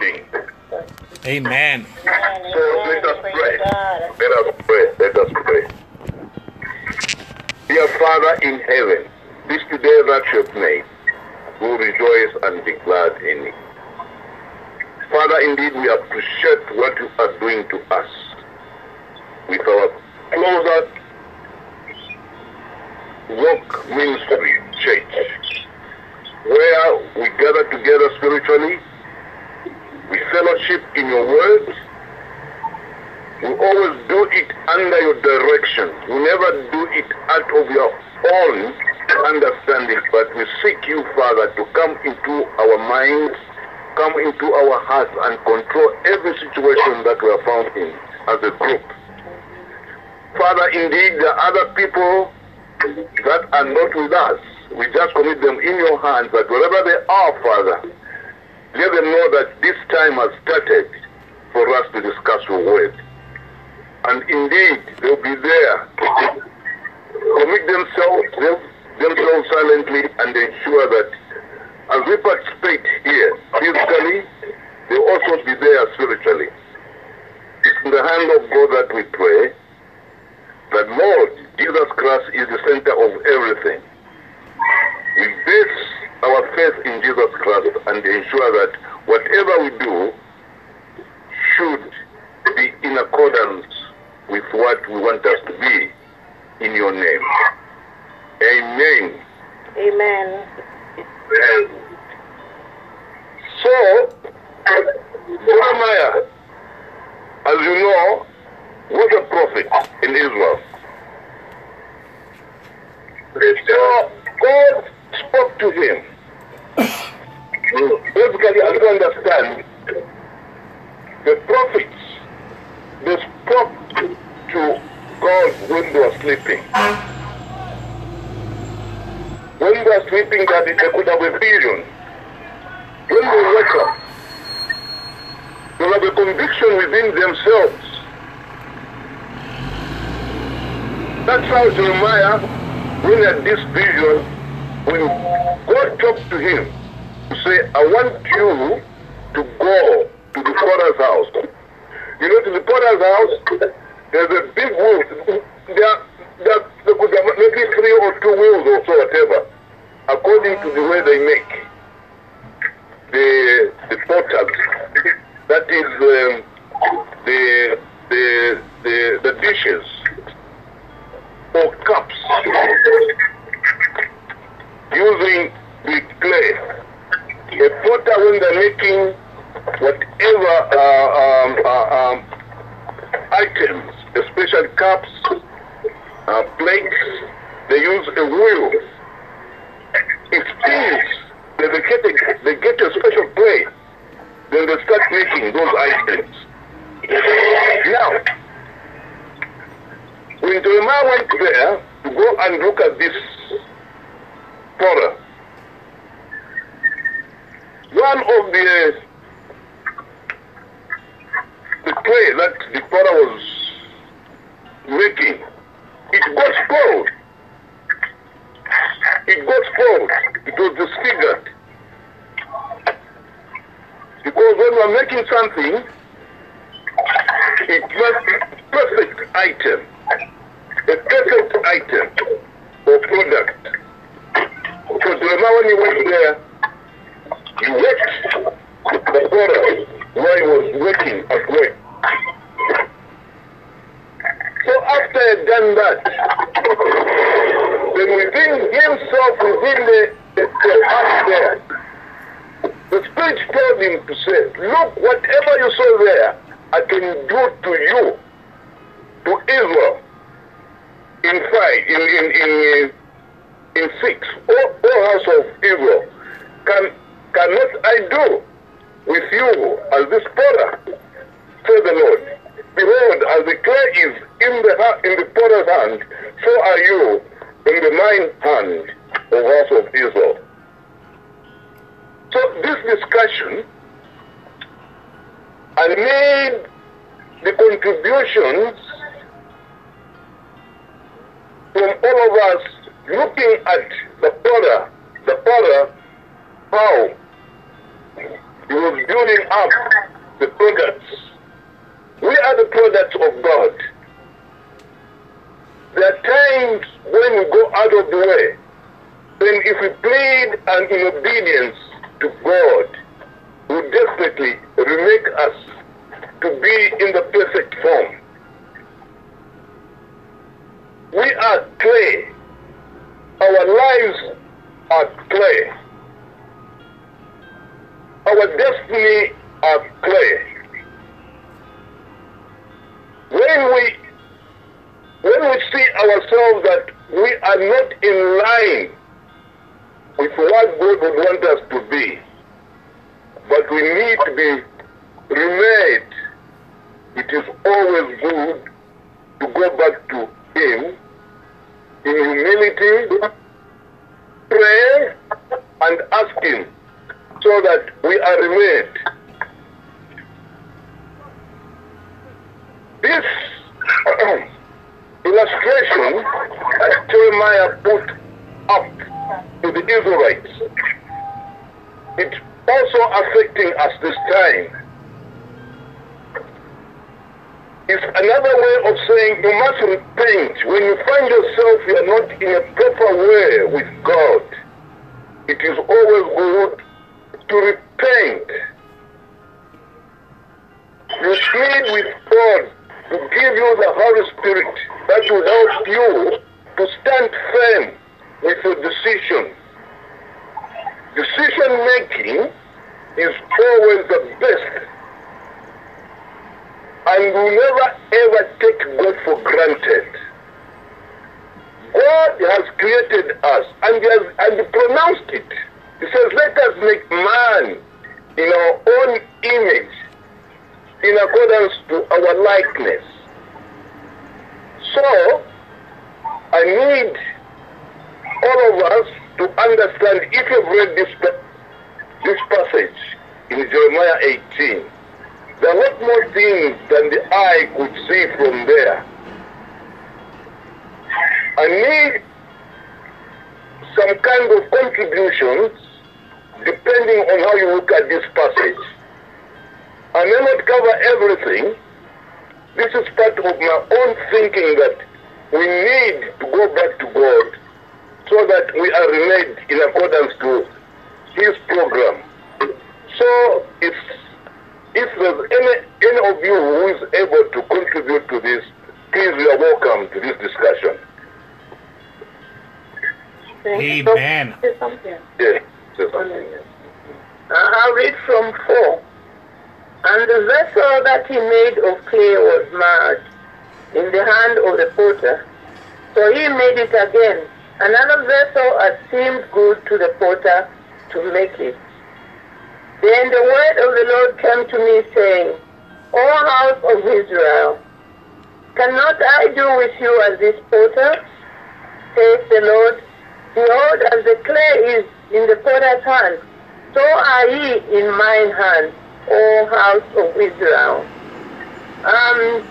reading. Amen. So let us pray. Let us pray. Let us pray. Dear Father in heaven, this today that you have made, we will rejoice and be glad in it. Father, indeed we appreciate what you are doing to us with our closer work ministry church, where we gather together spiritually, we fellowship in your word, we always do it under your direction. We never do it out of your own understanding, but we seek you, Father, to come into our minds, come into our hearts, and control every situation that we are found in as a group. Father, indeed, there are other people that are not with us. We just commit them in your hands, that wherever they are, Father, let them know that this time has started for us to discuss your word. And indeed, they'll be there commit themselves, themselves silently and ensure that as we participate here physically, they'll also be there spiritually. It's in the hand of God that we pray that Lord Jesus Christ is the center of everything. We base our faith in Jesus Christ and ensure that whatever we do should be in accordance with what we want us to be in your name. Amen. Amen. So, Jeremiah, as you know, was a prophet in Israel. So, God spoke to him. Basically, as you understand, the prophets, they spoke to God when they were sleeping. When they were sleeping, that they could have a vision. When they wake up, they have a conviction within themselves. That's how Jeremiah, when he had this vision, when God talked to him, to say, I want you to go to the potter's house. You know, to the potter's house, there's a big wheel. There, there, there could have maybe three or two wheels or so, whatever, according to the way they make the the potters. That is um, the the the the dishes or cups using the clay. A potter when they're making whatever uh, um, uh, um, items, especially cups, uh, plates, they use a wheel. It spins. They get a, they get a special clay. Then they start making those items. Now, when Jeremiah went there to go and look at this potter, one of the the clay that the potter was making, it got spoiled. It got spoiled. It was disfigured. Because when we're making something, it must be a perfect item. A perfect item or product. So Jeremiah, when he went there, he worked the potter while he was working at work. So after he had done that, then within himself, within the, the, the heart there, the Spirit told him to say, Look, whatever you saw there, I can do to you, to Israel, in five, in, in, in, in six, all, all house of Israel. Can, cannot I do with you as this potter? Said the Lord. Behold, as the clay is in the, ha- in the potter's hand, so are you in the mine hand, O house of Israel. So this discussion, I made the contributions from all of us looking at the potter, the potter, how He was building up the products. We are the products of God. There are times when we go out of the way. Then if we plead and in obedience to God, will definitely remake us to be in the perfect form. We are clay. Our lives are clay. Our destiny are clay. When we when we see ourselves that we are not in line with what God would want us to be, but we need to be remade, it is always good to go back to Him in humility, pray, and ask Him so that we are remade. This illustration that Jeremiah put up to the Israelites, it's also affecting us this time. It's another way of saying you must repent. When you find yourself you are not in a proper way with God, it is always good to repent. You plead with God to give you the Holy Spirit that will help you to stand firm with your decision. Decision making is always the best. And we never ever take God for granted. God has created us and he has and pronounced it. He says, Let us make man in our own image, in accordance to our likeness. So, I need all of us to understand, if you've read this, this passage in Jeremiah 18, there are a lot more things than the eye could see from there. I need some kind of contributions depending on how you look at this passage. I may not cover everything. This is part of my own thinking that we need to go back to God so that we are remade in accordance to His program. So if if there's any any of you who is able to contribute to this, please you are welcome to this discussion. Amen. Say something. Yes. yes. I'll read from 4. And the vessel that he made of made it again. Another vessel seemed good to the potter to make it. Then the word of the Lord came to me, saying, O house of Israel, cannot I do with you as this potter? Says the Lord. Behold, as the clay is in the potter's hand, so are ye in mine hand, O house of Israel. Um,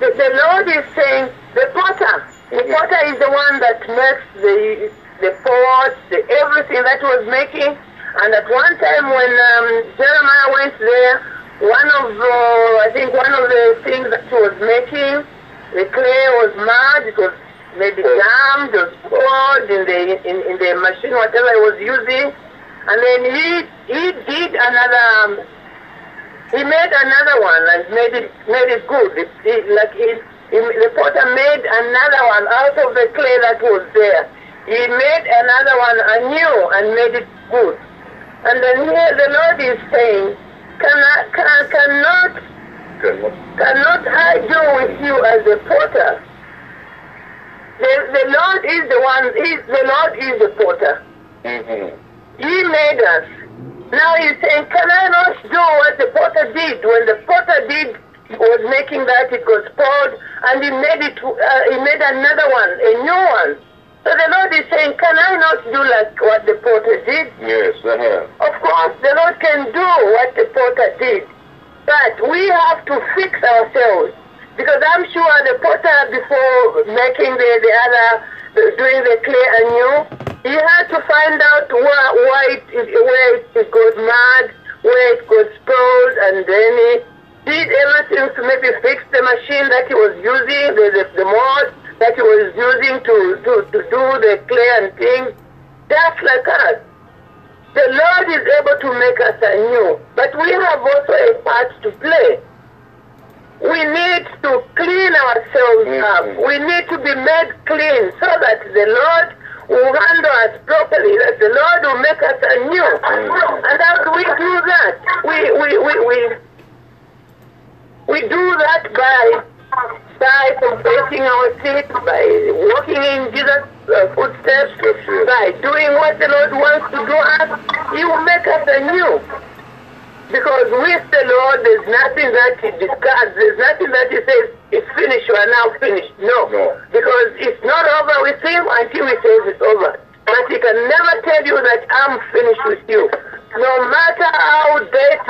the, the Lord is saying, the potter, the potter is the one that makes the the pots, the everything that was making. And at one time when um, Jeremiah went there, one of uh, I think one of the things that he was making, the clay was mud. It was maybe jammed or poured in the in, in the machine, whatever he was using. And then he he did another. Um, he made another one and made it made it good. It, it, like he, the potter made another one out of the clay that was there. He made another one anew and made it good. And then here the Lord is saying, can I, can, cannot cannot I do with you as a potter? The, the Lord is the one. Is the Lord is the potter. Mm-hmm. He made us. Now he's saying, can I not do what the potter did? When the potter did was making that, it was poured, and he made it. Uh, he made another one, a new one. So the Lord is saying, can I not do like what the potter did? Yes, uh-huh. Of course, the Lord can do what the potter did, but we have to fix ourselves. Because I'm sure the potter, before making the, the other, the, doing the clay anew, he had to find out where, why it, where it, goes mad, where it got spoiled, and then he did everything to maybe fix the machine that he was using, the, the, the mold that he was using to, to, to do the clay and things. Just like us. The Lord is able to make us anew, but we have also a part to play. We need to clean ourselves mm-hmm. up. We need to be made clean so that the Lord will handle us properly, that the Lord will make us anew. Mm-hmm. And how do we do that? We, we, we, we, we do that by by confessing our sins, by walking in Jesus' uh, footsteps, by doing what the Lord wants to do us, He will make us anew. Because with the Lord, there's nothing that He discards, there's nothing that He says, it's finished, you are now finished. No. No. Because it's not over with Him until He says it's over. But He can never tell you that I'm finished with you. No matter how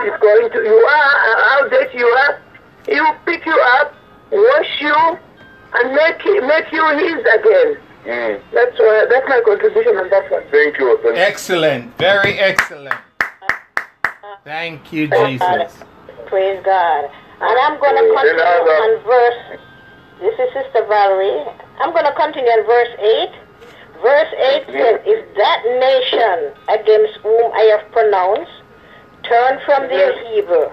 is going to you are, how dirty you are, He will pick you up, wash you, and make make you His again. Mm. That's uh, that's my contribution on that one. Thank you. Thank you. Excellent. Very excellent. Thank you, Jesus. Praise God. And I'm going to continue on verse, this is Sister Valerie. I'm going to continue on verse 8. Verse 8 says, If that nation against whom I have pronounced turn from their evil,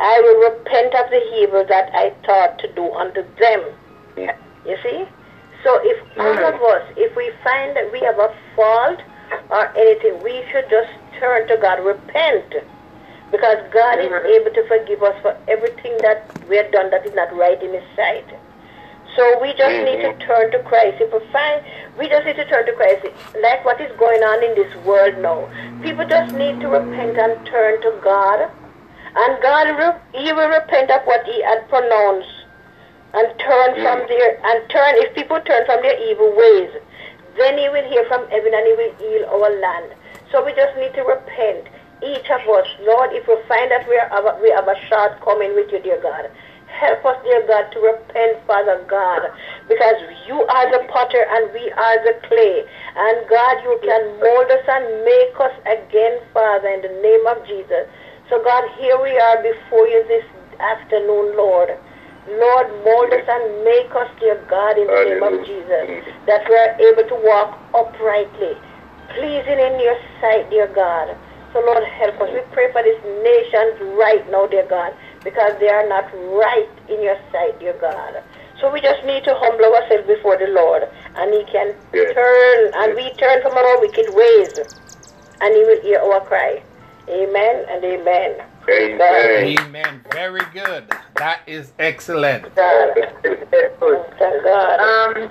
I will repent of the evil that I thought to do unto them. Yeah. You see? So if all of us, if we find that we have a fault or anything, we should just turn to God, repent. Because God is able to forgive us for everything that we have done that is not right in His sight. So we just need to turn to Christ. If we find, we just need to turn to Christ. Like what is going on in this world now. People just need to repent and turn to God. And God, re- He will repent of what He had pronounced and turn from mm. their and turn if people turn from their evil ways then he will hear from heaven and he will heal our land. So we just need to repent each of us. Lord if we find that we, are, we have a shortcoming with you dear god help us dear god to repent father god because you are the potter and we are the clay. And god you can mold us and make us again father in the name of jesus so god here we are before you this afternoon lord Lord, mold us and make us, dear God, in the name of Jesus, that we are able to walk uprightly, pleasing in your sight, dear God. So, Lord, help us. We pray for these nations right now, dear God, because they are not right in your sight, dear God. So we just need to humble ourselves before the Lord, and He can Yes. turn, and we turn from our wicked ways, and He will hear our cry. Amen and amen. Praise Amen. Amen. Very good. That is excellent. God. Thank God. Um,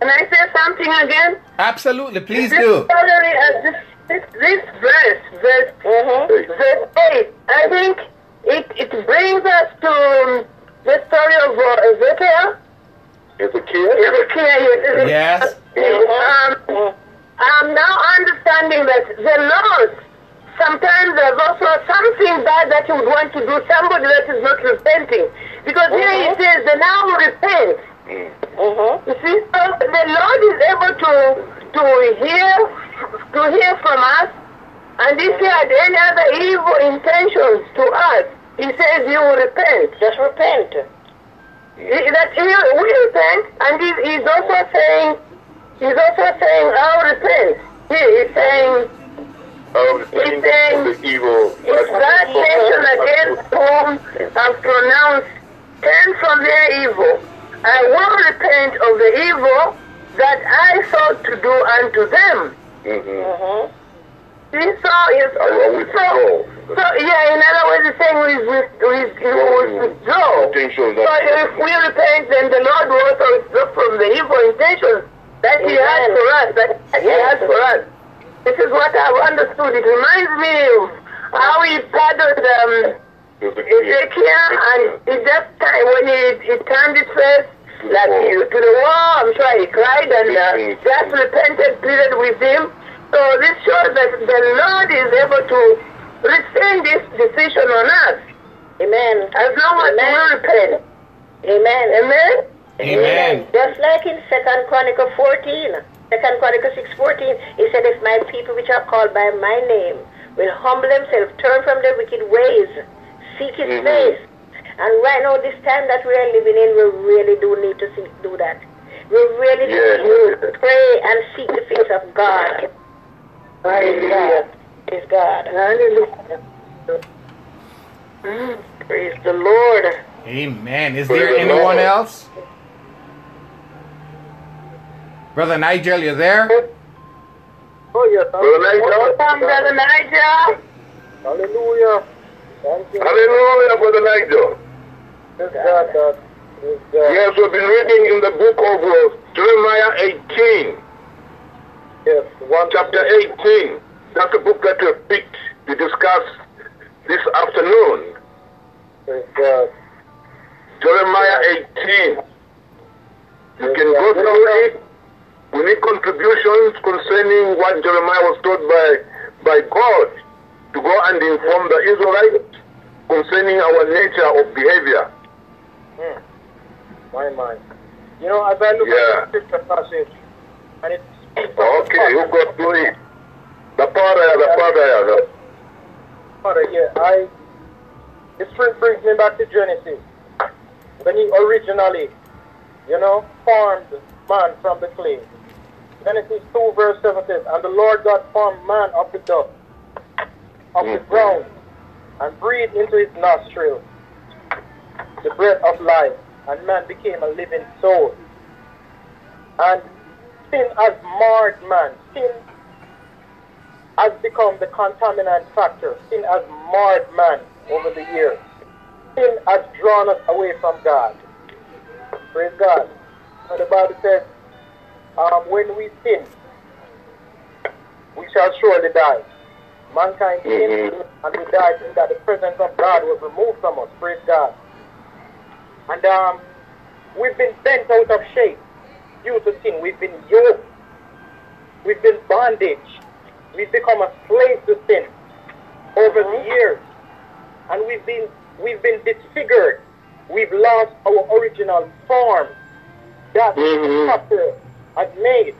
can I say something again? Absolutely. Please this do. Story, uh, this, this, this verse, verse, Mhm. verse 8, I think it, it brings us to um, the story of uh, Ezekiel. Ezekiel? Ezekiel, yes. Yes. Um, I'm now understanding that the Lord sometimes there's also something bad that you would want to do, somebody that is not repenting. Because here he Mhm. says, the now repent. Mm. Mhm. You see, so the Lord is able to to hear to hear from us, and if he had any other evil intentions to us, he says you will repent. Just repent. He- That he will repent, and he, he's also saying he's also saying I'll repent. He is saying Of of the evil. if that nation against whom have pronounced turn from their evil, I will repent of the evil that I thought to do unto them. Mm-hmm. Mhm. See, so it's I will withdraw. so, so yeah. In other words, it's saying we with, with, we will withdraw. Intentions So if we repent, then the Lord will also withdraw from the evil intentions that He has for us. That He has for us. This is what I've understood. It reminds me of how He pardoned um, Ezekiel, and in that time when he, he turned his face like to the wall, I'm sure he cried and uh, just repented, pleaded with him. So this shows that the Lord is able to rescind this decision on us Amen. as long as we repent. Amen. Amen. Amen. Just like in Second Chronicle 14, Second Chronicle 6:14, he said, "If my people which are called by my name will humble themselves, turn from their wicked ways, seek his Mhm. face. And right now, this time that we are living in, we really do need to seek, do that. We really Yes. do need to pray and seek the face of God. Praise God. Praise God. Hallelujah. Mm, praise the Lord. Amen. Is Praise there the anyone Lord. else? Brother Nigel, you there? Oh, yes. Brother Nigel? Welcome, Brother Nigel. Hallelujah. Thank you. Hallelujah, Brother Nigel. Praise God, God. Praise God. Yes, we've been reading in the book of uh, Jeremiah 18, Yes. One chapter 18. That's the book that we picked to discuss this afternoon. Praise God. Jeremiah 18. You can go through it. We need contributions concerning what Jeremiah was told by, by God to go and inform the Israelites concerning our nature of behavior. Hmm. My mind. You know, as I look Yeah. at the scripture passage, and it speaks of Okay, you go through it. The father, the father, the Father, yeah, I, spirit brings me back to Genesis, when he originally, you know, formed man from the clay. Genesis 2 verse 7 says, And the Lord God formed man of the dust, of the Mhm. ground, and breathed into his nostrils the breath of life, and man became a living soul. And sin has marred man. Sin has become the contaminant factor. Sin has marred man over the years. Sin has drawn us away from God. Praise God. And the Bible says, um, when we sin, we shall surely die. Mankind sinned Mhm. and we died in that the presence of God was removed from us. Praise God. And um, we've been bent out of shape due to sin. We've been yoked. We've been bondage. We've become a slave to sin over the years. And we've been we've been disfigured. We've lost our original form that Mhm. the Creator had made.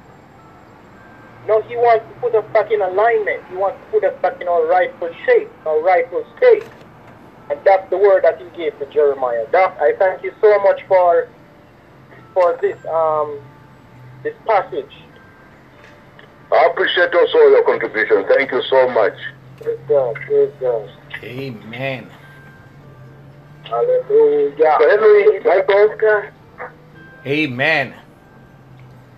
Now he wants to put us back in alignment. He wants to put us back in our rightful shape, our rightful state. And that's the word that he gave to Jeremiah. Doc, I thank you so much for for this um this passage. I appreciate also your contribution. Thank you so much. Praise God, praise God. Amen. Hallelujah. So Henry, Michael, God. Amen.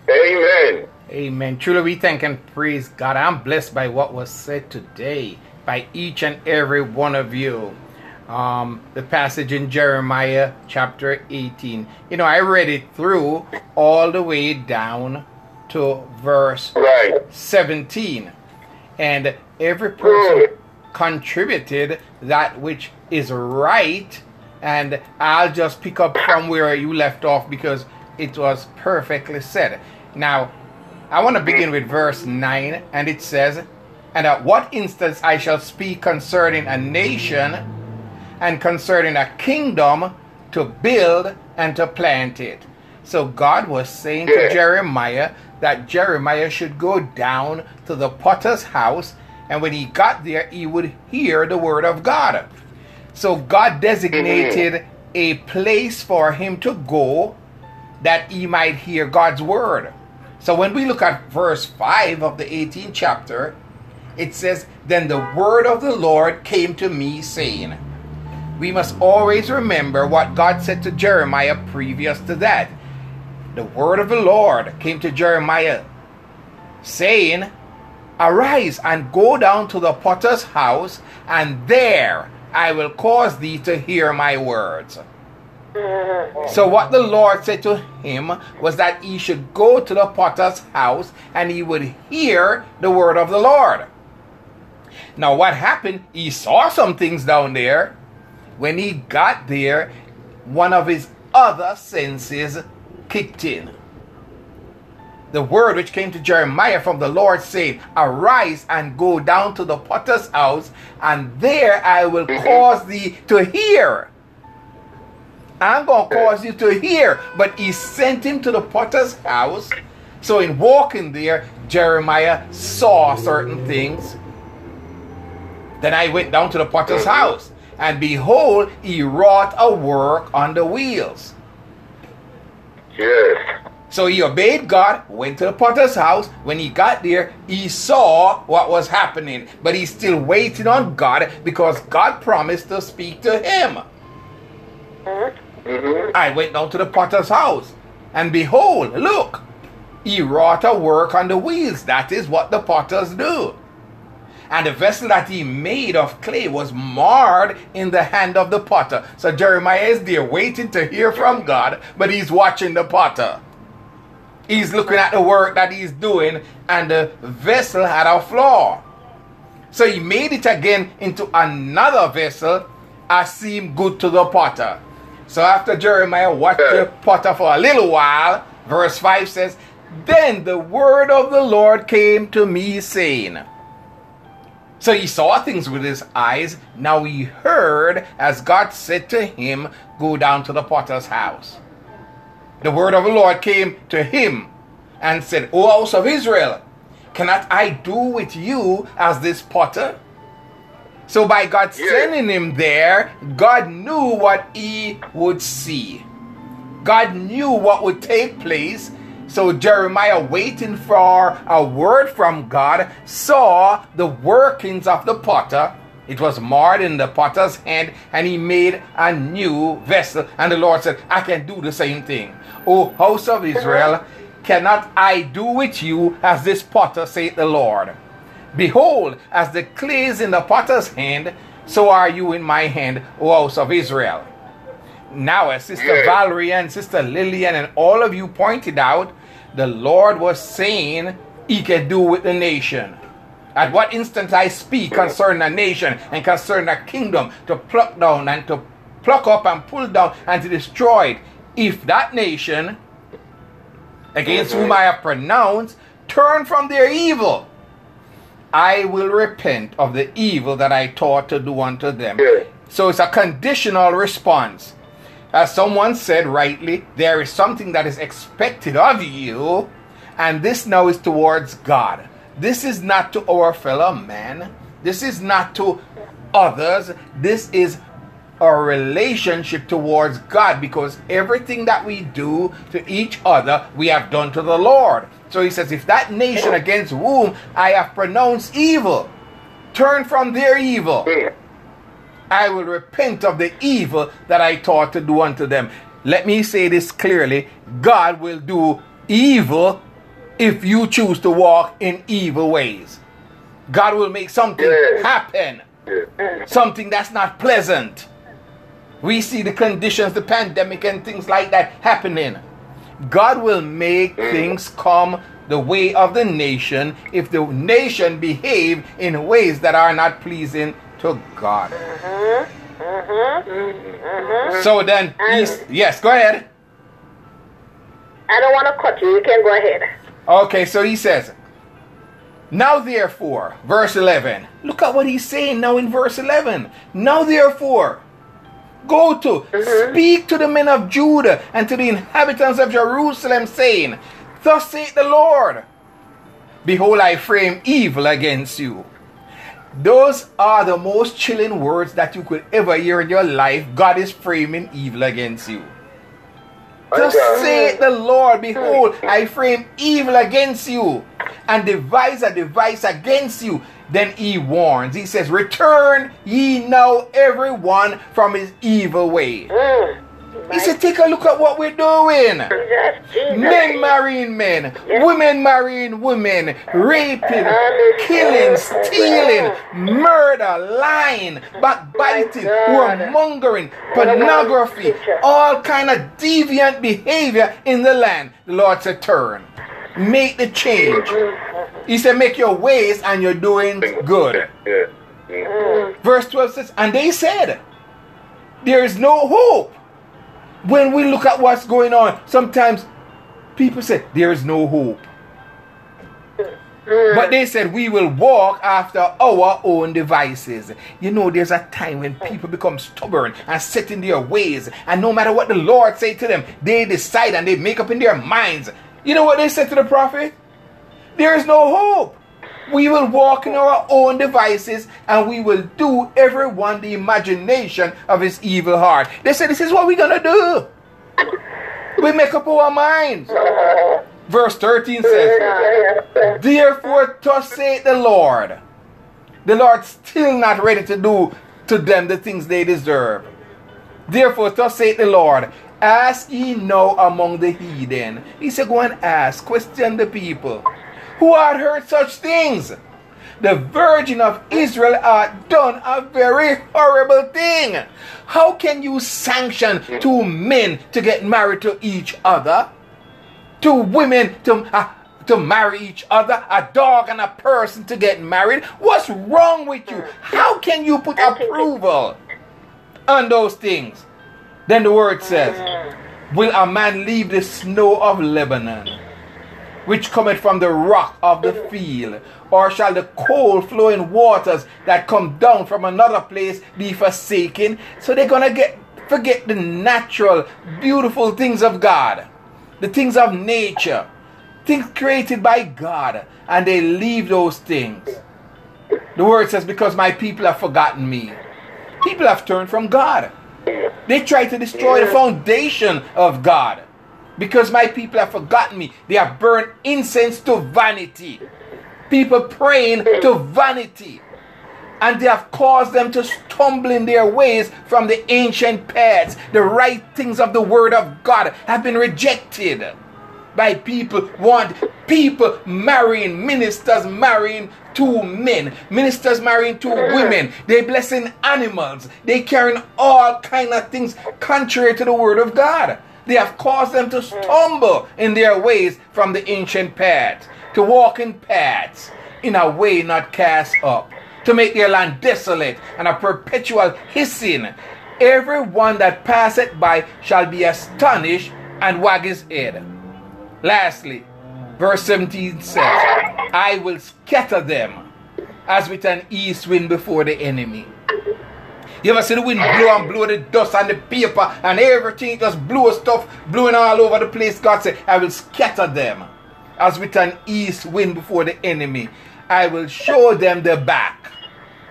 Amen. Amen. Truly, we thank and praise God. I'm blessed by what was said today by each and every one of you. Um, the passage in Jeremiah chapter 18. You know, I read it through all the way down to verse Right. 17. And every person contributed that which is right. And I'll just pick up from where you left off because it was perfectly said. Now, I want to begin with verse 9, and it says, And at what instance I shall speak concerning a nation and concerning a kingdom to build and to plant it. So God was saying to Jeremiah that Jeremiah should go down to the potter's house, and when he got there, he would hear the word of God. So God mm-hmm. designated a place for him to go that he might hear God's word. So when we look at verse 5 of the 18th chapter, it says, Then the word of the Lord came to me, saying, We must always remember what God said to Jeremiah previous to that. The word of the Lord came to Jeremiah, saying, Arise and go down to the potter's house, and there I will cause thee to hear my words. So what the Lord said to him was that he should go to the potter's house and he would hear the word of the Lord. Now what happened? He saw some things down there. When he got there, one of his other senses kicked in. The word which came to Jeremiah from the Lord said, Arise and go down to the potter's house, and there I will mm-hmm. cause thee to hear. I'm going to cause you to hear. But he sent him to the potter's house. So, in walking there, Jeremiah saw certain things. Then I went down to the potter's house, and behold, he wrought a work on the wheels. Yes. So he obeyed God, went to the potter's house. When he got there, he saw what was happening, but he's still waiting on God because God promised to speak to him. Mm-hmm. Mm-hmm. I went down to the potter's house, and behold, look, he wrought a work on the wheels. That is what the potters do. And the vessel that he made of clay was marred in the hand of the potter. So Jeremiah is there waiting to hear from God, but he's watching the potter. He's looking at the work that he's doing, and the vessel had a flaw. So he made it again into another vessel as seemed good to the potter. So after Jeremiah watched the potter for a little while, verse 5 says, Then the word of the Lord came to me, saying, So he saw things with his eyes. Now he heard as God said to him, Go down to the potter's house. The word of the Lord came to him and said, O house of Israel, cannot I do with you as this potter? So by God sending him there, God knew what he would see. God knew what would take place. So Jeremiah, waiting for a word from God, saw the workings of the potter. It was marred in the potter's hand, and he made a new vessel. And the Lord said, I can do the same thing. O house of Israel, cannot I do with you as this potter, saith the Lord? Behold, as the clay is in the potter's hand, so are you in my hand, O house of Israel. Now, as Sister Yeah. Valerie and Sister Lillian and all of you pointed out, the Lord was saying he can do with the nation. At what instant I speak concerning a nation and concerning a kingdom to pluck down and to pluck up and pull down and to destroy it, if that nation against whom mm-hmm. I have pronounced turn from their evil, I will repent of the evil that I taught to do unto them. Yeah. So it's a conditional response. As someone said rightly, there is something that is expected of you, and this now is towards God. This is not to our fellow man. This is not to others. This is our relationship towards God because everything that we do to each other, we have done to the Lord. So he says, If that nation against whom I have pronounced evil turn from their evil. I will repent of the evil that I taught to do unto them. Let me say this clearly God will do evil if you choose to walk in evil ways. God will make something happen, something that's not pleasant. We see the conditions, the pandemic, and things like that happening. God will make things come the way of the nation if the nation behave in ways that are not pleasing to God. So then, he's, yes, go ahead. I don't want to cut you. You can go ahead. Okay, so he says, Now therefore, verse 11. Look at what he's saying now in verse 11. Now therefore, go to, mm-hmm. speak to the men of Judah and to the inhabitants of Jerusalem, saying, Thus saith the Lord, Behold, I frame evil against you. Those are the most chilling words that you could ever hear in your life. God is framing evil against you. Thus saith the Lord, Behold, I frame evil against you, and devise a device against you. Then he warns, he says, Return ye now everyone from his evil way. Mm. He said, Take a look at what we're doing. Men marrying men, women marrying women, raping, killing, stealing, murder, lying, backbiting, warmongering, pornography, all kind of deviant behavior in the land. The Lord said, turn. Make the change. He said, make your ways and you're doing good. Verse 12 says, and they said, there is no hope. When we look at what's going on, sometimes people say, there is no hope. But they said, we will walk after our own devices. You know, there's a time when people become stubborn and set in their ways. And no matter what the Lord say to them, they decide and they make up in their minds. You know what they said to the prophet? There is no hope. We will walk in our own devices and we will do everyone the imagination of his evil heart. They said, This is what we're going to do. We make up our minds. Verse 13 says, Therefore, thus saith the Lord. The Lord still not ready to do to them the things they deserve. Therefore, thus saith the Lord, Ask ye now among the heathen. He said, Go and ask, question the people. Who had heard such things? The Virgin of Israel had done a very horrible thing. How can you sanction two men to get married to each other? Two women to, uh, to marry each other? A dog and a person to get married? What's wrong with you? How can you put approval on those things? Then the word says, Will a man leave the snow of Lebanon, which cometh from the rock of the field? Or shall the cold flowing waters that come down from another place be forsaken? So they're gonna get forget the natural, beautiful things of God, the things of nature, things created by God, and they leave those things. The word says, Because my people have forgotten me. People have turned from God. They try to destroy the foundation of God. Because my people have forgotten me. They have burned incense to vanity. People praying to vanity. And they have caused them to stumble in their ways from the ancient paths. The right things of the word of God have been rejected by people want people marrying ministers marrying two men ministers marrying two mm-hmm. women. They blessing animals. They carrying all kind of things contrary to the word of god. They have caused them to mm. stumble in their ways from the ancient paths to walk in paths in a way not cast up to make their land desolate and a perpetual hissing. Everyone that passeth by shall be astonished and wag his head Lastly, verse 17 says, I will scatter them as with an east wind before the enemy. You ever see the wind blow and blow the dust and the paper and everything just blow stuff blowing all over the place? God said, I will scatter them as with an east wind before the enemy. I will show them the back.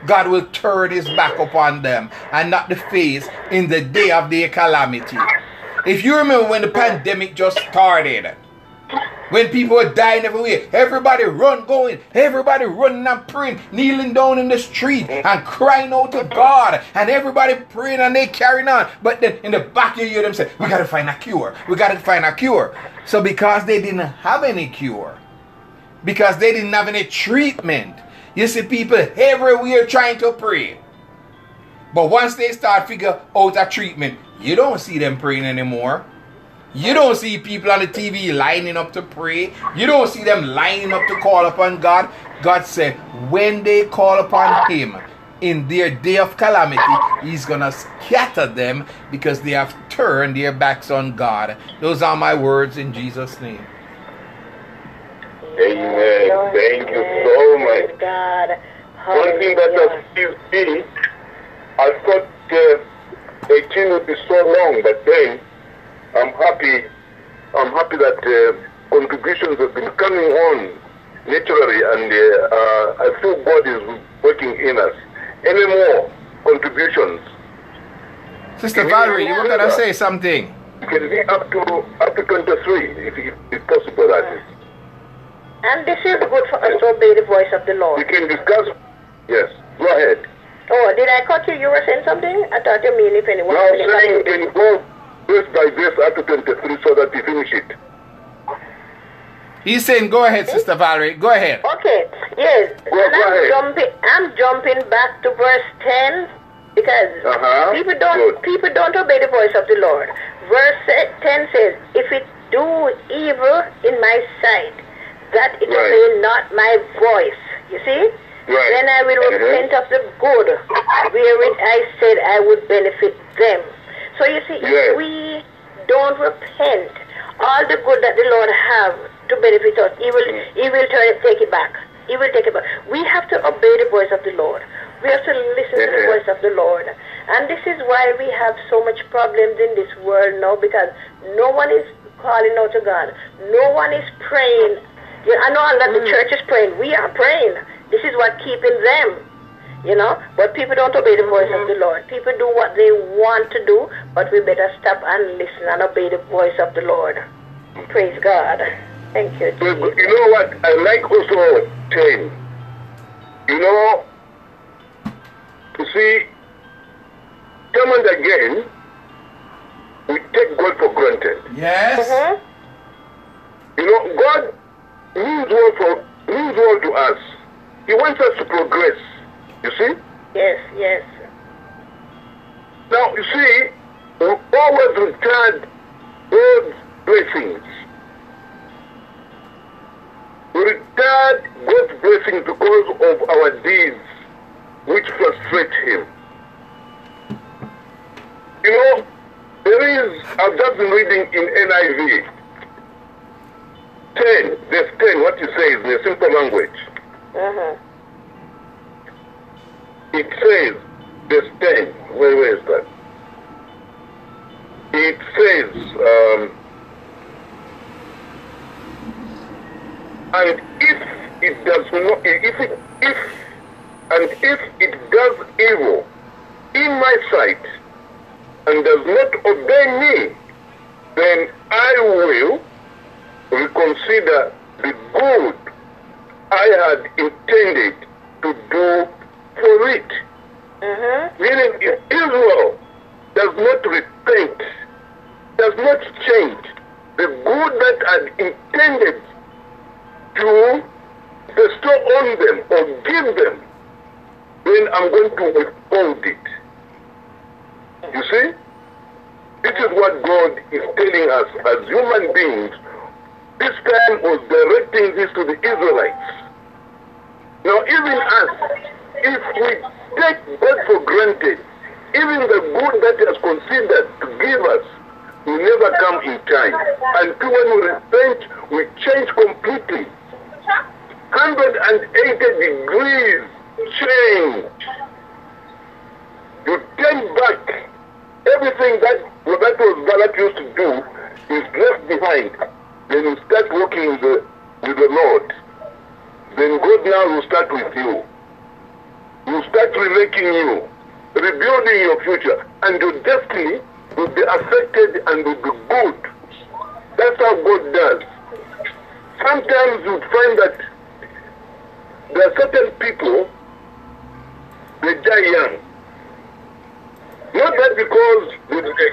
God will turn his back upon them and not the face in the day of their calamity. If you remember when the pandemic just started, when people are dying everywhere, everybody run going, everybody running and praying, kneeling down in the street and crying out to God, and everybody praying and they carrying on. But then in the back you hear them say, We gotta find a cure. We gotta find a cure. So because they didn't have any cure, because they didn't have any treatment, you see people everywhere trying to pray. But once they start figure out a treatment, you don't see them praying anymore. You don't see people on the TV lining up to pray. You don't see them lining up to call upon God. God said, when they call upon Him in their day of calamity, He's going to scatter them because they have turned their backs on God. Those are my words in Jesus' name. Amen. Thank you so much. God. One thing that I still see, I thought uh, 18 would be so long, but then I'm happy. I'm happy that uh, contributions have been coming on naturally, and uh, uh, I feel God is working in us. Any more contributions? Sister Valerie, you were going to say something. It can be up to up to 23, if, if, if possible. That is. And this is good for us to obey the voice of the Lord. We can discuss. Yes. Go ahead. Oh, did I cut you? You were saying something? I thought you mean if anyone. Now, if I- saying can go verse by verse up to 23 so that we finish it. He's saying, Go ahead, Sister Valerie. Go ahead. Okay, yes. Go- and go I'm ahead. jumping I'm jumping back to verse ten because Uh-huh. people don't Good. people don't obey the voice of the Lord. Verse ten says, If it do evil in my sight, that it Right. obey not my voice. You see? Right. Then I will repent of the good wherein I said I would benefit them. So you see, Yes. if we don't repent, all the good that the Lord have to benefit us, He will He will turn take it back. He will take it back. We have to obey the voice of the Lord. We have to listen to the voice of the Lord. And this is why we have so much problems in this world now because no one is calling out to God. No one is praying I know that the mm. church is praying. We are praying. This is what keeping them. You know, but people don't obey the voice of the Lord. People do what they want to do, but we better stop and listen and obey the voice of the Lord. Praise God. Thank you. So, Jesus. you know what? I like also 10. You know, you see, time and again, we take God for granted. Yes. Mhm. You know, God means well for means well to us. He wants us to progress. You see? Yes, yes. Now you see, we always retard God's blessings. We retard God's blessings because of our deeds, which frustrate Him. You know, there is, I've just been reading in NIV 10, verse 10, what it says in a simple language. Mhm. It says, verse 10, where, where is that? It says, um, and if it does not, if it, if, and if it does evil in my sight and does not obey me, then I will reconsider the good I had intended to do for it. Mhm. Meaning, if Israel does not repent, does not change the good that had intended to bestow on them or give them, then I'm going to withhold it. You see? This is what God is telling us as human beings. This time was directing this to the Israelites. Now, even us, if we take God for granted, even the good that has considered to give us will never come in time. Until when we repent, we change completely. 180 degrees change. You turn back. Everything that, that was Balak used to do is left behind. Then you start working with the, with the Lord. Then God now will start with you. Start remaking you, rebuilding your future, and your destiny will be affected and will be good. That's how God does. Sometimes you find that there are certain people, they die young. Not that because they, they,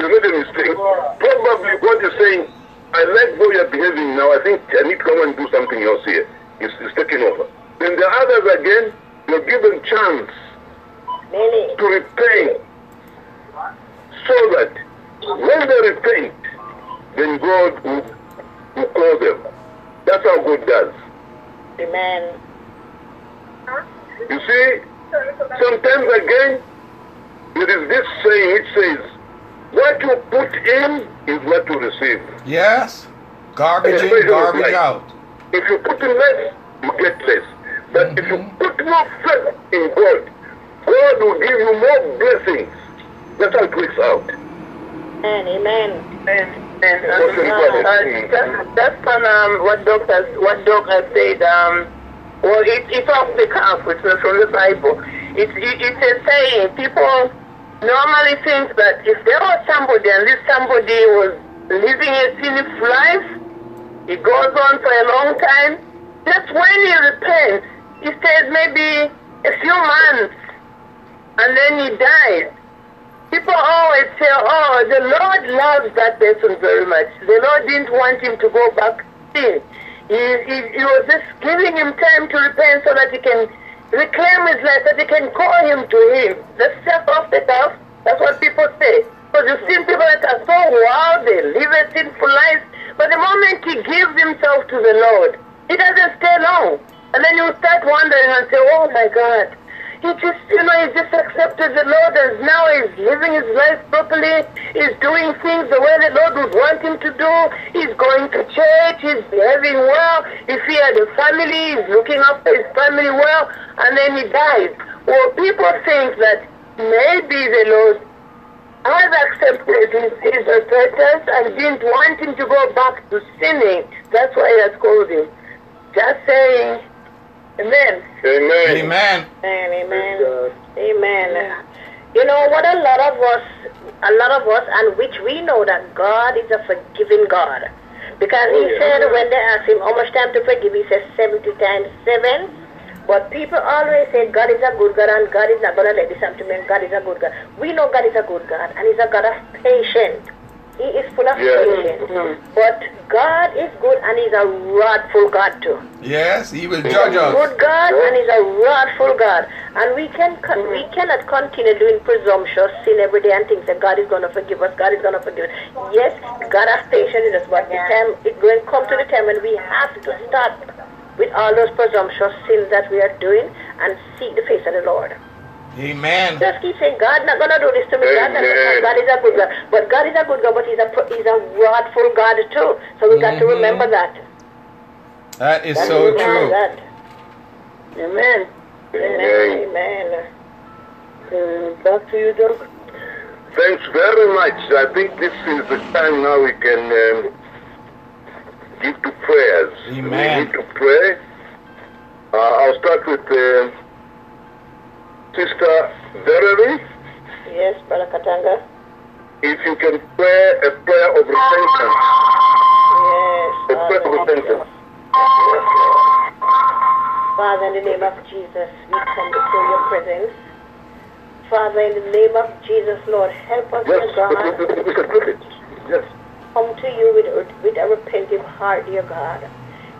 they made a mistake. Probably God is saying, I like how you're behaving now. I think I need to come and do something else here. It's, it's taking over. Then the others again, they're given chance to repent. So that when they repent, then God will, will call them. That's how God does. Amen. You see, sometimes again, it is this saying which says, what you put in is what you receive. Yes. Garbage in, garbage out. If you put in less, you get less. But if you put more faith in God, God will give you more blessings. That's how it works out. And amen. And, and, Okay, um, uh, that's, that's on um, what doctors what doctor said. Um, well, it, it's off the cuff. It's not from the Bible. It's it, it's a saying. People normally think that if there was somebody and this somebody was living a sinful life, it goes on for a long time. Just when he repents, he stayed maybe a few months, and then he died. People always say, oh, the Lord loves that person very much. The Lord didn't want him to go back sin. He, he, he was just giving him time to repent so that he can reclaim his life, that he can call him to him. That's just off the cuff. That's what people say. Because you see people that are so wild, they live a sinful life. But the moment he gives himself to the Lord, he doesn't stay long. And then you start wondering and say, oh my God, he just, you know, he just accepted the Lord and now he's living his life properly. He's doing things the way the Lord would want him to do. He's going to church. He's behaving well. If he had a family, he's looking after his family well. And then he dies. Well, people think that maybe the Lord I've accepted his, his repentance and didn't want him to go back to sinning. That's why he has called him. Just saying, Amen. Amen. Amen. Amen. Amen. Praise God. Amen. You know what a lot of us, a lot of us, and which we know that God is a forgiving God. Because he Oh, yeah. said when they asked him how much time to forgive, he said 70 times 7. But people always say God is a good God and God is not going to let this happen to me and God is a good God. We know God is a good God and he's a God of patience. He is full of Yes. patience. But God is good and he's a wrathful God too. Yes, he will judge us. Good God and He's a wrathful God, and we can con- we cannot continue doing presumptuous sin every day and think that God is going to forgive us. God is going to forgive us. Yes, God has patience with us, but the time it going come to the time when we have to stop with all those presumptuous sins that we are doing and seek the face of the Lord. Amen. Just keep saying, God not going to do this to me. God, not Amen. God is a good God, but God is a good God, but He's a pro- He's a wrathful God too. So we got to Mhm. remember that. That is Got so true. That. Amen. Amen. Amen. Uh, back to you, Doc. Thanks very much. I think this is the time now we can um, give to prayers. Amen. We need to pray. Uh, I'll start with uh, Sister Valerie. Yes, Brother Katanga. If you can pray a prayer of repentance. Yes, A prayer of repentance. Yes, Father, in the name of Jesus, we come before your presence. Father, in the name of Jesus, Lord, help us, Yes, dear God, we can put. Yes. come to you with, with a repentant heart, dear God.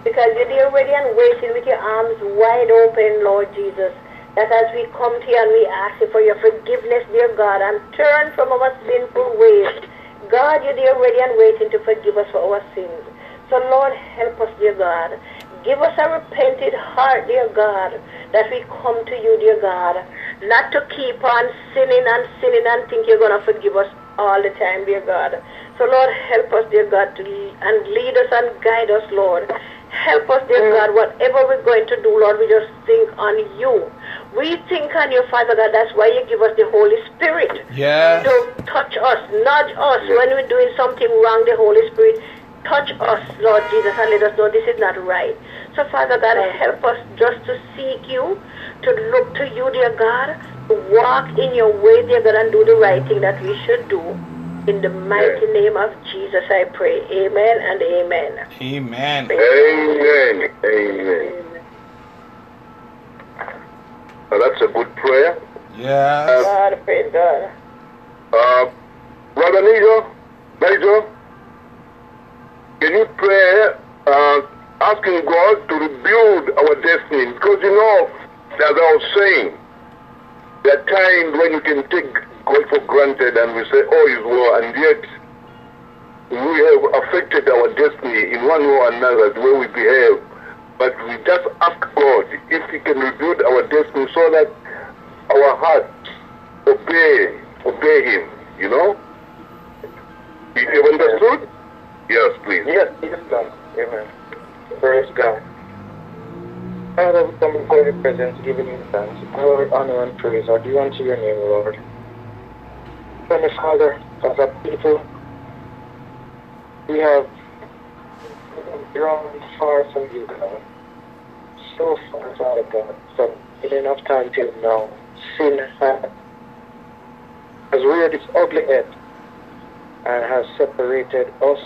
Because you're there ready and waiting with your arms wide open, Lord Jesus. That as we come to you and we ask you for your forgiveness, dear God, and turn from our sinful ways. God, you're there ready and waiting to forgive us for our sins. So, Lord, help us, dear God. Give us a repentant heart, dear God, that we come to you, dear God. Not to keep on sinning and sinning and think you're going to forgive us all the time, dear God. So, Lord, help us, dear God, to, and lead us and guide us, Lord. Help us, dear mm. God, whatever we're going to do, Lord, we just think on you. We think on you, Father God. That's why you give us the Holy Spirit Yes. to touch us, nudge us mm. when we're doing something wrong. The Holy Spirit touch us, Lord Jesus, and let us know this is not right. So, Father God, mm. help us just to seek you, to look to you, dear God, to walk in your way, dear God, and do the right thing that we should do. In the mighty name of Jesus, I pray. Amen and amen. Amen. Amen. Amen. Now, that's a good prayer. Yes. God, praise God. Uh, Brother Major, Major, can you pray uh, asking God to rebuild our destiny? Because you know, as I was saying, there are times when you can take God for granted and we say, oh, He's war, and yet we have affected our destiny in one way or another, the way we behave. But we just ask God if He can rebuild our destiny so that our hearts obey, obey Him, you know? You you understood? Yes, please. Yes, yes, God. Amen. Praise God. Father, we come before your presence, giving you thanks, glory, honor, and praise are due unto your name, Lord. Heavenly Father, as a people, we have drawn far from you, God. So far, Father God, from in enough time till now. Sin has has reared its ugly head and has separated us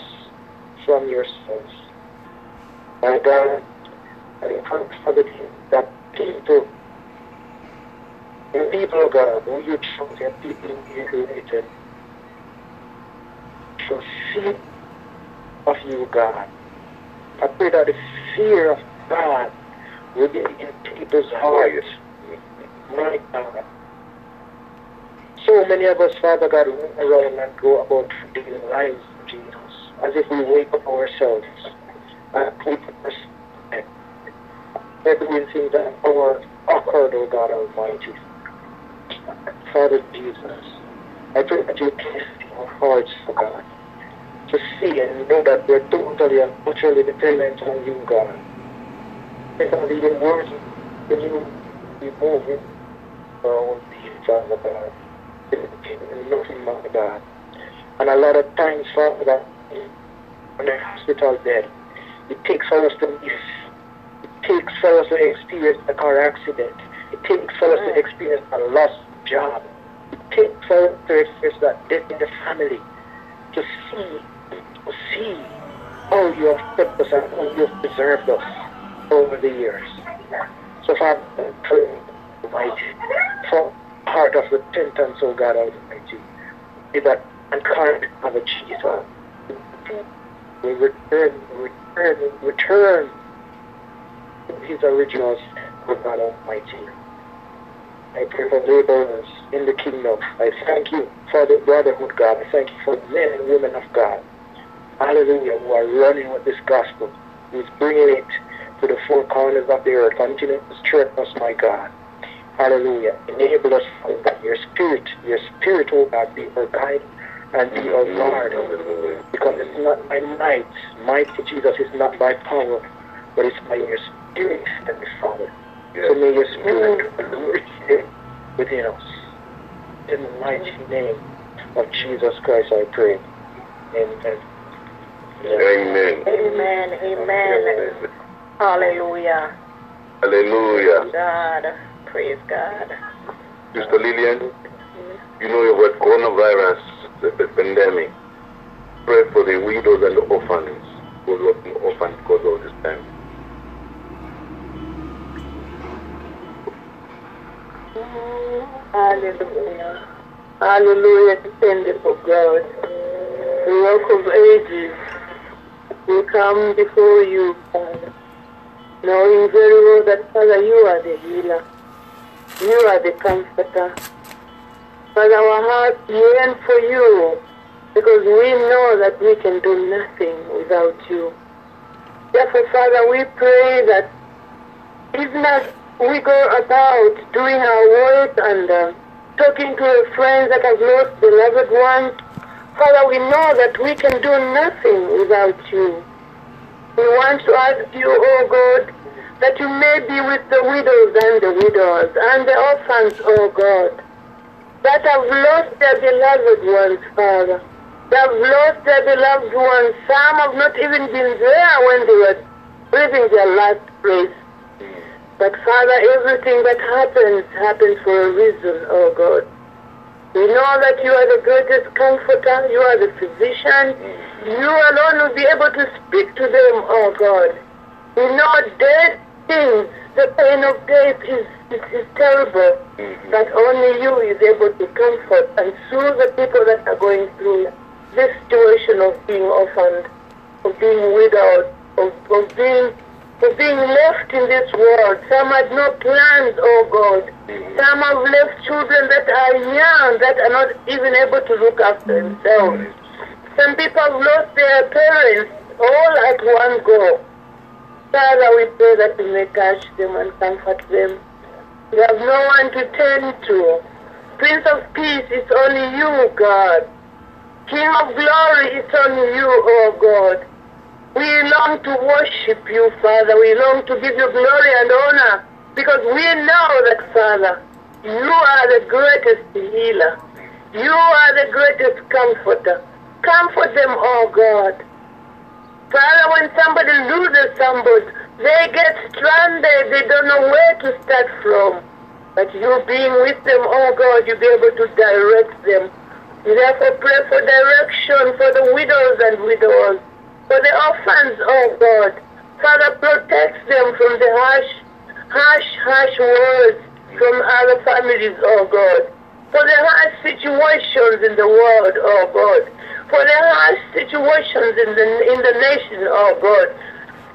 from yourselves. My God, I pray for the that people, the people of God, who you chose, your people who you created, to fear of you, God. I pray that the fear of God will be in people's oh, hearts. My God. So many of us, Father God, run around and go about daily lives, Jesus, as if we wake up ourselves and keep us everything that our occurred, O God Almighty. Father Jesus, I pray that you in our hearts, O God, to see and know that we're totally and utterly dependent on you, God. It's not even words when you remove it our own being, Father God. and nothing, my God. And a lot of times, Father, God, on the hospital bed, it takes for us to miss. It takes for us to experience a car accident. It takes for us to experience a lost job. Take us to that death in the family. To see, to see how you have kept us and how you have preserved us over the years. So, Father, pray, Almighty, for heart of the repentance, O God Almighty, that unkind of Jesus. We return, return, return to his originals, O God Almighty. I pray for laborers in the kingdom. I thank you for the brotherhood, God. I thank you for men and women of God. Hallelujah, who are running with this gospel, who is bringing it to the four corners of the earth. Continue to strengthen us, my God. Hallelujah. Enable us, God, your spirit, your spirit, oh God, be our guide and be our guard. Because it's not by might, mighty Jesus is not by power, but it's by your spirit, Heavenly Father. So may your spirit reside within us. In the mighty name of Jesus Christ, I pray. Amen. Amen. Amen. Amen. Hallelujah. Hallelujah. God. Praise God. Sister Lillian, you know about coronavirus, the, the pandemic. Pray for the widows and the orphans who been orphaned because of this time. Hallelujah. Hallelujah, dependable God. The rock of ages, we come before you, Father, knowing very well that, Father, you are the healer. You are the comforter. Father, our hearts yearn for you because we know that we can do nothing without you. Therefore, Father, we pray that even as we go about doing our work and uh, talking to our friends that have lost beloved ones, Father, we know that we can do nothing without you. We want to ask you, oh God, that you may be with the widows and the widows and the orphans, oh God, that have lost their beloved ones, Father. They have lost their beloved ones. Some have not even been there when they were breathing their last breath. But Father, everything that happens, happens for a reason, oh God. We know that you are the greatest comforter, you are the physician. Mm-hmm. You alone will be able to speak to them, oh God. We know dead things, the pain of death is, is, is terrible, mm-hmm. but only you is able to comfort and soothe the people that are going through this situation of being orphaned, of being widowed, of, of being of being left in this world. Some had no plans, oh God. Some have left children that are young, that are not even able to look after themselves. Some people have lost their parents all at one go. Father, we pray that you may touch them and comfort them. We have no one to turn to. Prince of Peace, it's only you, God. King of Glory, it's only you, oh God. We long to worship you, Father. We long to give you glory and honor because we know that, Father, you are the greatest healer. You are the greatest comforter. Comfort them, oh God. Father, when somebody loses somebody, they get stranded. They don't know where to start from. But you being with them, oh God, you'll be able to direct them. We therefore pray for direction for the widows and widowers, for the orphans, oh God. Father, protect them from the harsh, harsh, harsh words from other families, oh God. For the harsh situations in the world, oh God. For the harsh situations in the in the nation, oh God.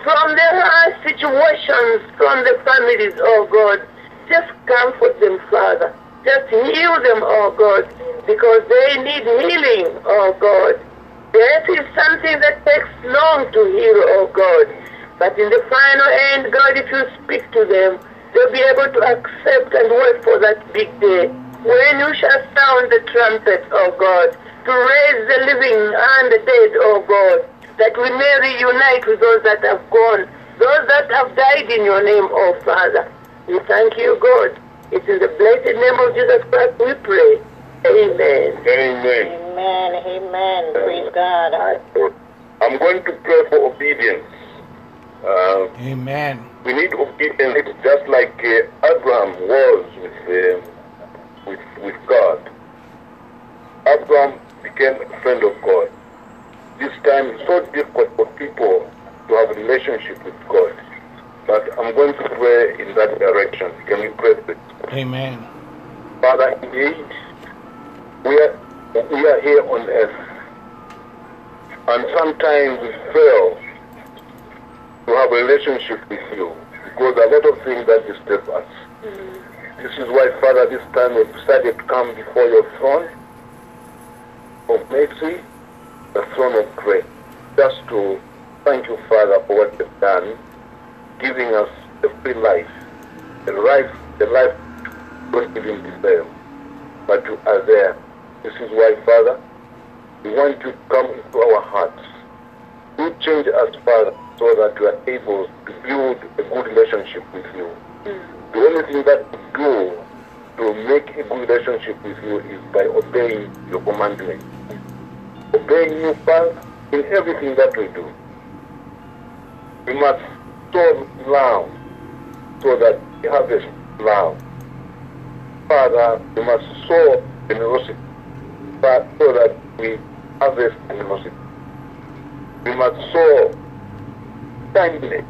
From the harsh situations from the families, oh God. Just comfort them, Father. Just heal them, oh God, because they need healing, oh God. Death is something that takes long to heal, oh God. But in the final end, God, if you speak to them, they'll be able to accept and wait for that big day. When you shall sound the trumpet, oh God, to raise the living and the dead, oh God, that we may reunite with those that have gone, those that have died in your name, oh Father. We thank you, God. It's in the blessed name of Jesus Christ we pray. Amen. Amen. Amen. Amen. Praise God. I'm going to pray for obedience. Uh, Amen. we need obedience just like uh, Abraham was with, uh, with, with God. Abraham became a friend of God. This time it's so difficult for people to have a relationship with God. But I'm going to pray in that direction. Can we pray? please? Amen. Father, indeed, we are, we are here on earth. And sometimes we fail to have a relationship with you because a lot of things that disturb us. Mm-hmm. This is why, Father, this time we've decided to come before your throne of mercy, the throne of grace, just to thank you, Father, for what you've done, giving us the free life, the life, the life we don't even deserve, but you are there. This is why, Father, we want you to come into our hearts. You change us, Father, so that we are able to build a good relationship with you. Mm. The only thing that we do to make a good relationship with you is by obeying your commandments. Obeying you, Father, in everything that we do. We must sow love so that we harvest love. Father, we must sow generosity but so that we harvest animosity. We must sow kindness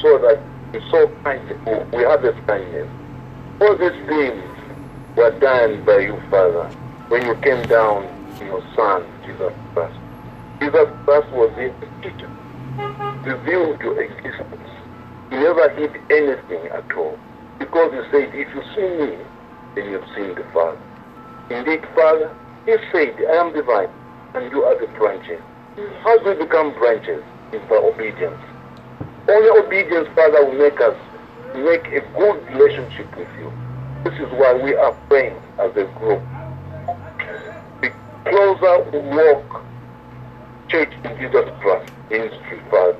so that we sow kindness, we harvest kindness. All these things were done by you, Father, when you came down in your Son, Jesus Christ. Jesus Christ was in the teacher, revealed your existence. He never hid anything at all. Because he said, if you see me, then you've seen the Father. Indeed, Father, he said, I am the vine, and you are the branches. How do we become branches? Is by obedience. Only obedience, Father, will make us make a good relationship with you. This is why we are praying as a group. The closer we walk, Church in Jesus Christ ministry, Father,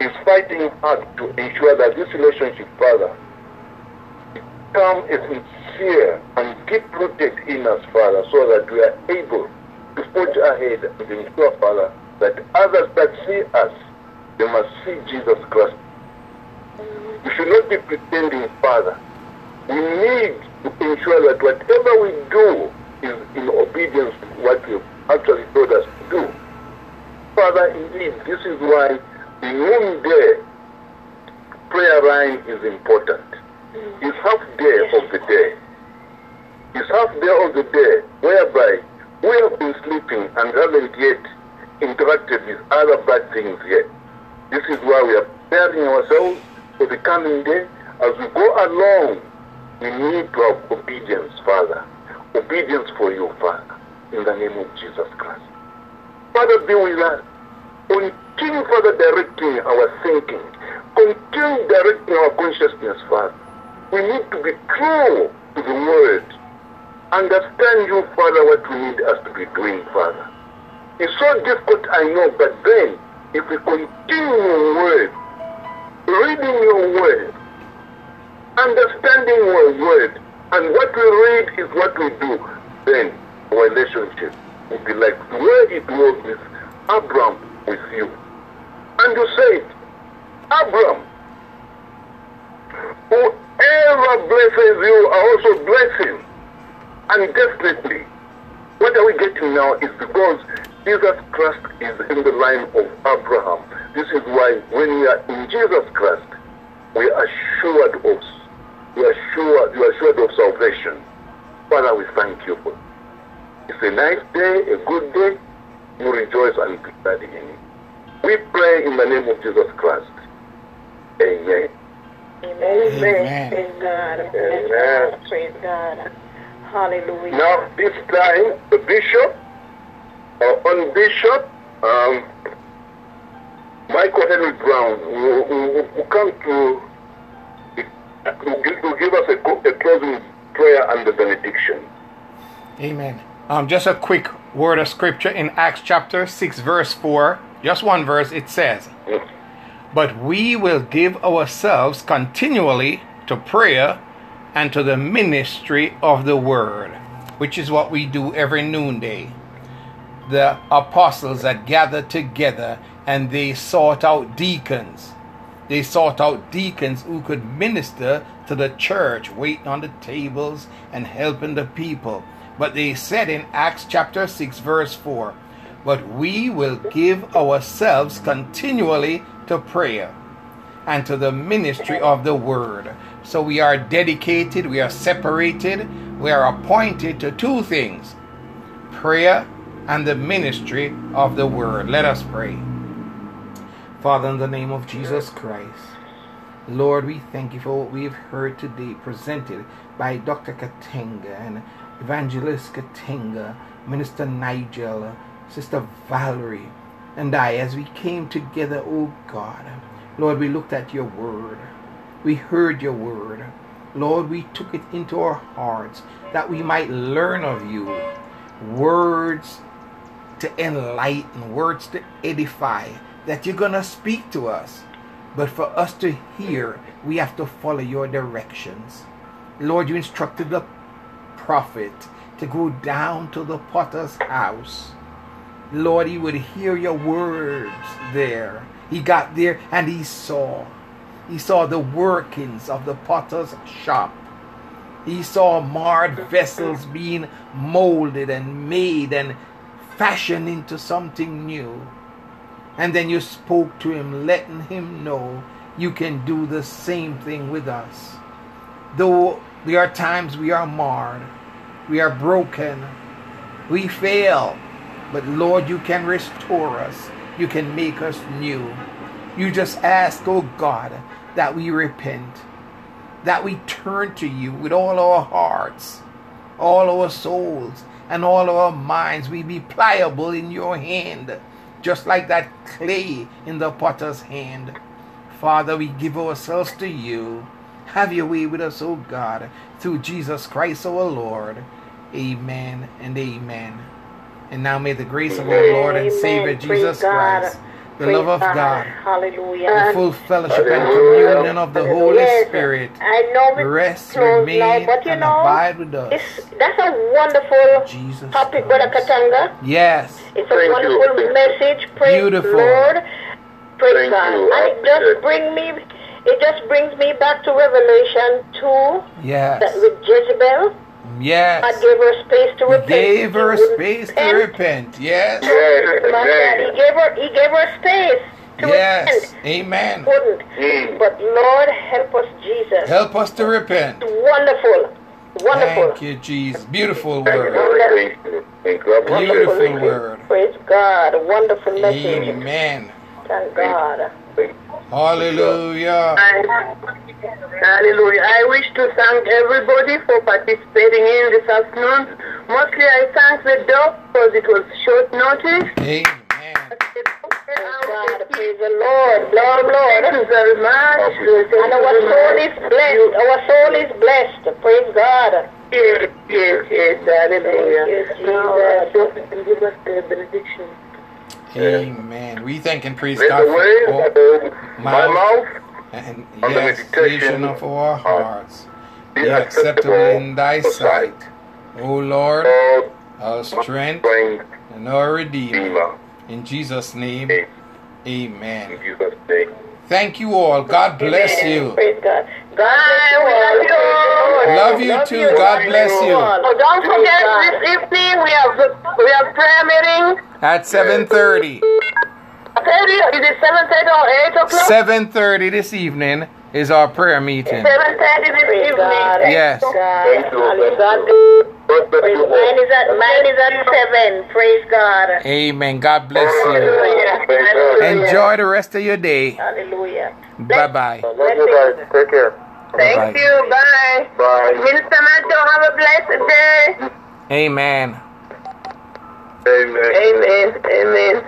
is fighting hard to ensure that this relationship, Father, become a sincere and deep rooted in us, Father, so that we are able to forge ahead and ensure, Father, that others that see us, they must see Jesus Christ. We should not be pretending, Father. We need to ensure that whatever we do is in obedience to what you actually told us to do. Father, indeed, this is why the noonday prayer line is important. It's half day of the day. It's half day of the day whereby we have been sleeping and haven't yet interacted with other bad things yet. This is why we are preparing ourselves for the coming day. As we go along, we need to have obedience, Father. Obedience for you, Father, in the name of Jesus Christ. Father, be with us. Continue, Father, directing our thinking. Continue directing our consciousness, Father. We need to be true to the Word. Understand you, Father, what we need us to be doing, Father. It's so difficult, I know, but then, if we continue your Word, reading your Word, understanding your Word, and what we read is what we do, then our relationship will be like way it was with Abraham with you. And you said, Abraham, whoever blesses you, are also blessing. And desperately, what are we getting now is because Jesus Christ is in the line of Abraham. This is why when we are in Jesus Christ, we are assured of we are sure you are assured of salvation. Father, we thank you for it. It's a nice day, a good day. You rejoice and be glad in it. We pray in the name of Jesus Christ. Amen. Amen. Amen. Praise God. Amen. Praise God. Hallelujah. Now, this time, the bishop, or on bishop, um, Michael Henry Brown, who, will, will come to will give, will give us a, a closing prayer and the benediction. Amen. Um, just a quick word of scripture in Acts chapter 6, verse 4. Just one verse, it says, But we will give ourselves continually to prayer and to the ministry of the word. which is what we do every noonday. The apostles had gathered together and they sought out deacons. They sought out deacons who could minister to the church, waiting on the tables and helping the people. But they said in Acts chapter 6, verse 4, But we will give ourselves continually to prayer and to the ministry of the word. So we are dedicated, we are separated, we are appointed to two things prayer and the ministry of the word. Let us pray. Father, in the name of Jesus Christ, Lord, we thank you for what we have heard today presented by Dr. Katenga and Evangelist Katenga, Minister Nigel, Sister Valerie, and I as we came together, oh God. Lord, we looked at your word. We heard your word. Lord, we took it into our hearts that we might learn of you. Words to enlighten, words to edify, that you're going to speak to us. But for us to hear, we have to follow your directions. Lord, you instructed the prophet to go down to the potter's house. Lord, he would hear your words there. He got there and he saw. He saw the workings of the potter's shop. He saw marred vessels being molded and made and fashioned into something new. And then you spoke to him, letting him know you can do the same thing with us. Though there are times we are marred, we are broken, we fail, but Lord, you can restore us, you can make us new. You just ask, oh God, that we repent, that we turn to you with all our hearts, all our souls, and all our minds. We be pliable in your hand, just like that clay in the potter's hand. Father, we give ourselves to you. Have your way with us, O God, through Jesus Christ our Lord. Amen and amen. And now may the grace of our Lord and Amen. Savior Praise Jesus God. Christ, the Praise love of God, Hallelujah. the full fellowship and Hallelujah. communion of the Holy Yes, Spirit I know we rest, close remain, now, but you and know, abide with us. it's, that's a wonderful Jesus topic, Brother Christ. Katanga. Yes. It's a Thank you. wonderful message. Praise Beautiful. Lord. Praise Thank God. you. And it just bring me it just brings me back to Revelation two that Yes. with Jezebel. God Yes. gave her space to repent. gave her She wouldn't space to repent. repent. Yes. Yes, My God, he amen. gave her he gave her space to Yes. repent. Amen. Wouldn't. Mm. But Lord help us, Jesus. Help us to repent. Wonderful. Wonderful. Thank you, Jesus. Beautiful word. Thank you. Thank you. God bless you. Beautiful word. Praise God. A wonderful message. Amen. Thank God. Hallelujah. Hallelujah. I wish to thank everybody for participating in this afternoon. Mostly I thank the doc because it was short notice. Amen. Praise God. Praise the Lord. Lord, Thank Lord. you very much. And our soul is blessed. Our soul is blessed. Praise God. Yes, yes, yes. Hallelujah. Thank you, Now, Jesus. Doctor give us the benediction. Amen. We thank and praise Let God the way for all of my mouth mouth and and the yes, meditation meditation of our hearts be be acceptable in thy sight. O Lord, Lord, our strength strength, and our Redeemer. Redeemer. In Jesus' name, In amen. Jesus' name. Thank you all. God bless you. Praise God. God bless love you all. Love you too. God bless you. Oh, don't forget this evening we have we have prayer meeting. At 7:30. Thirty is it seven thirty or eight o'clock? 7:30 this evening is our prayer meeting. Seven thirty this evening. Yes. God. Thank you. Hallelujah. God God bless Praise you Mine is at mine is at seven. Praise God. Amen. God bless you. Hallelujah. Enjoy the rest of your day. Hallelujah. Bye bye. Love you guys. Take care. Thank right. you. Bye. Bye. Minister Mato, have a blessed day. Amen. Amen. Amen. Amen.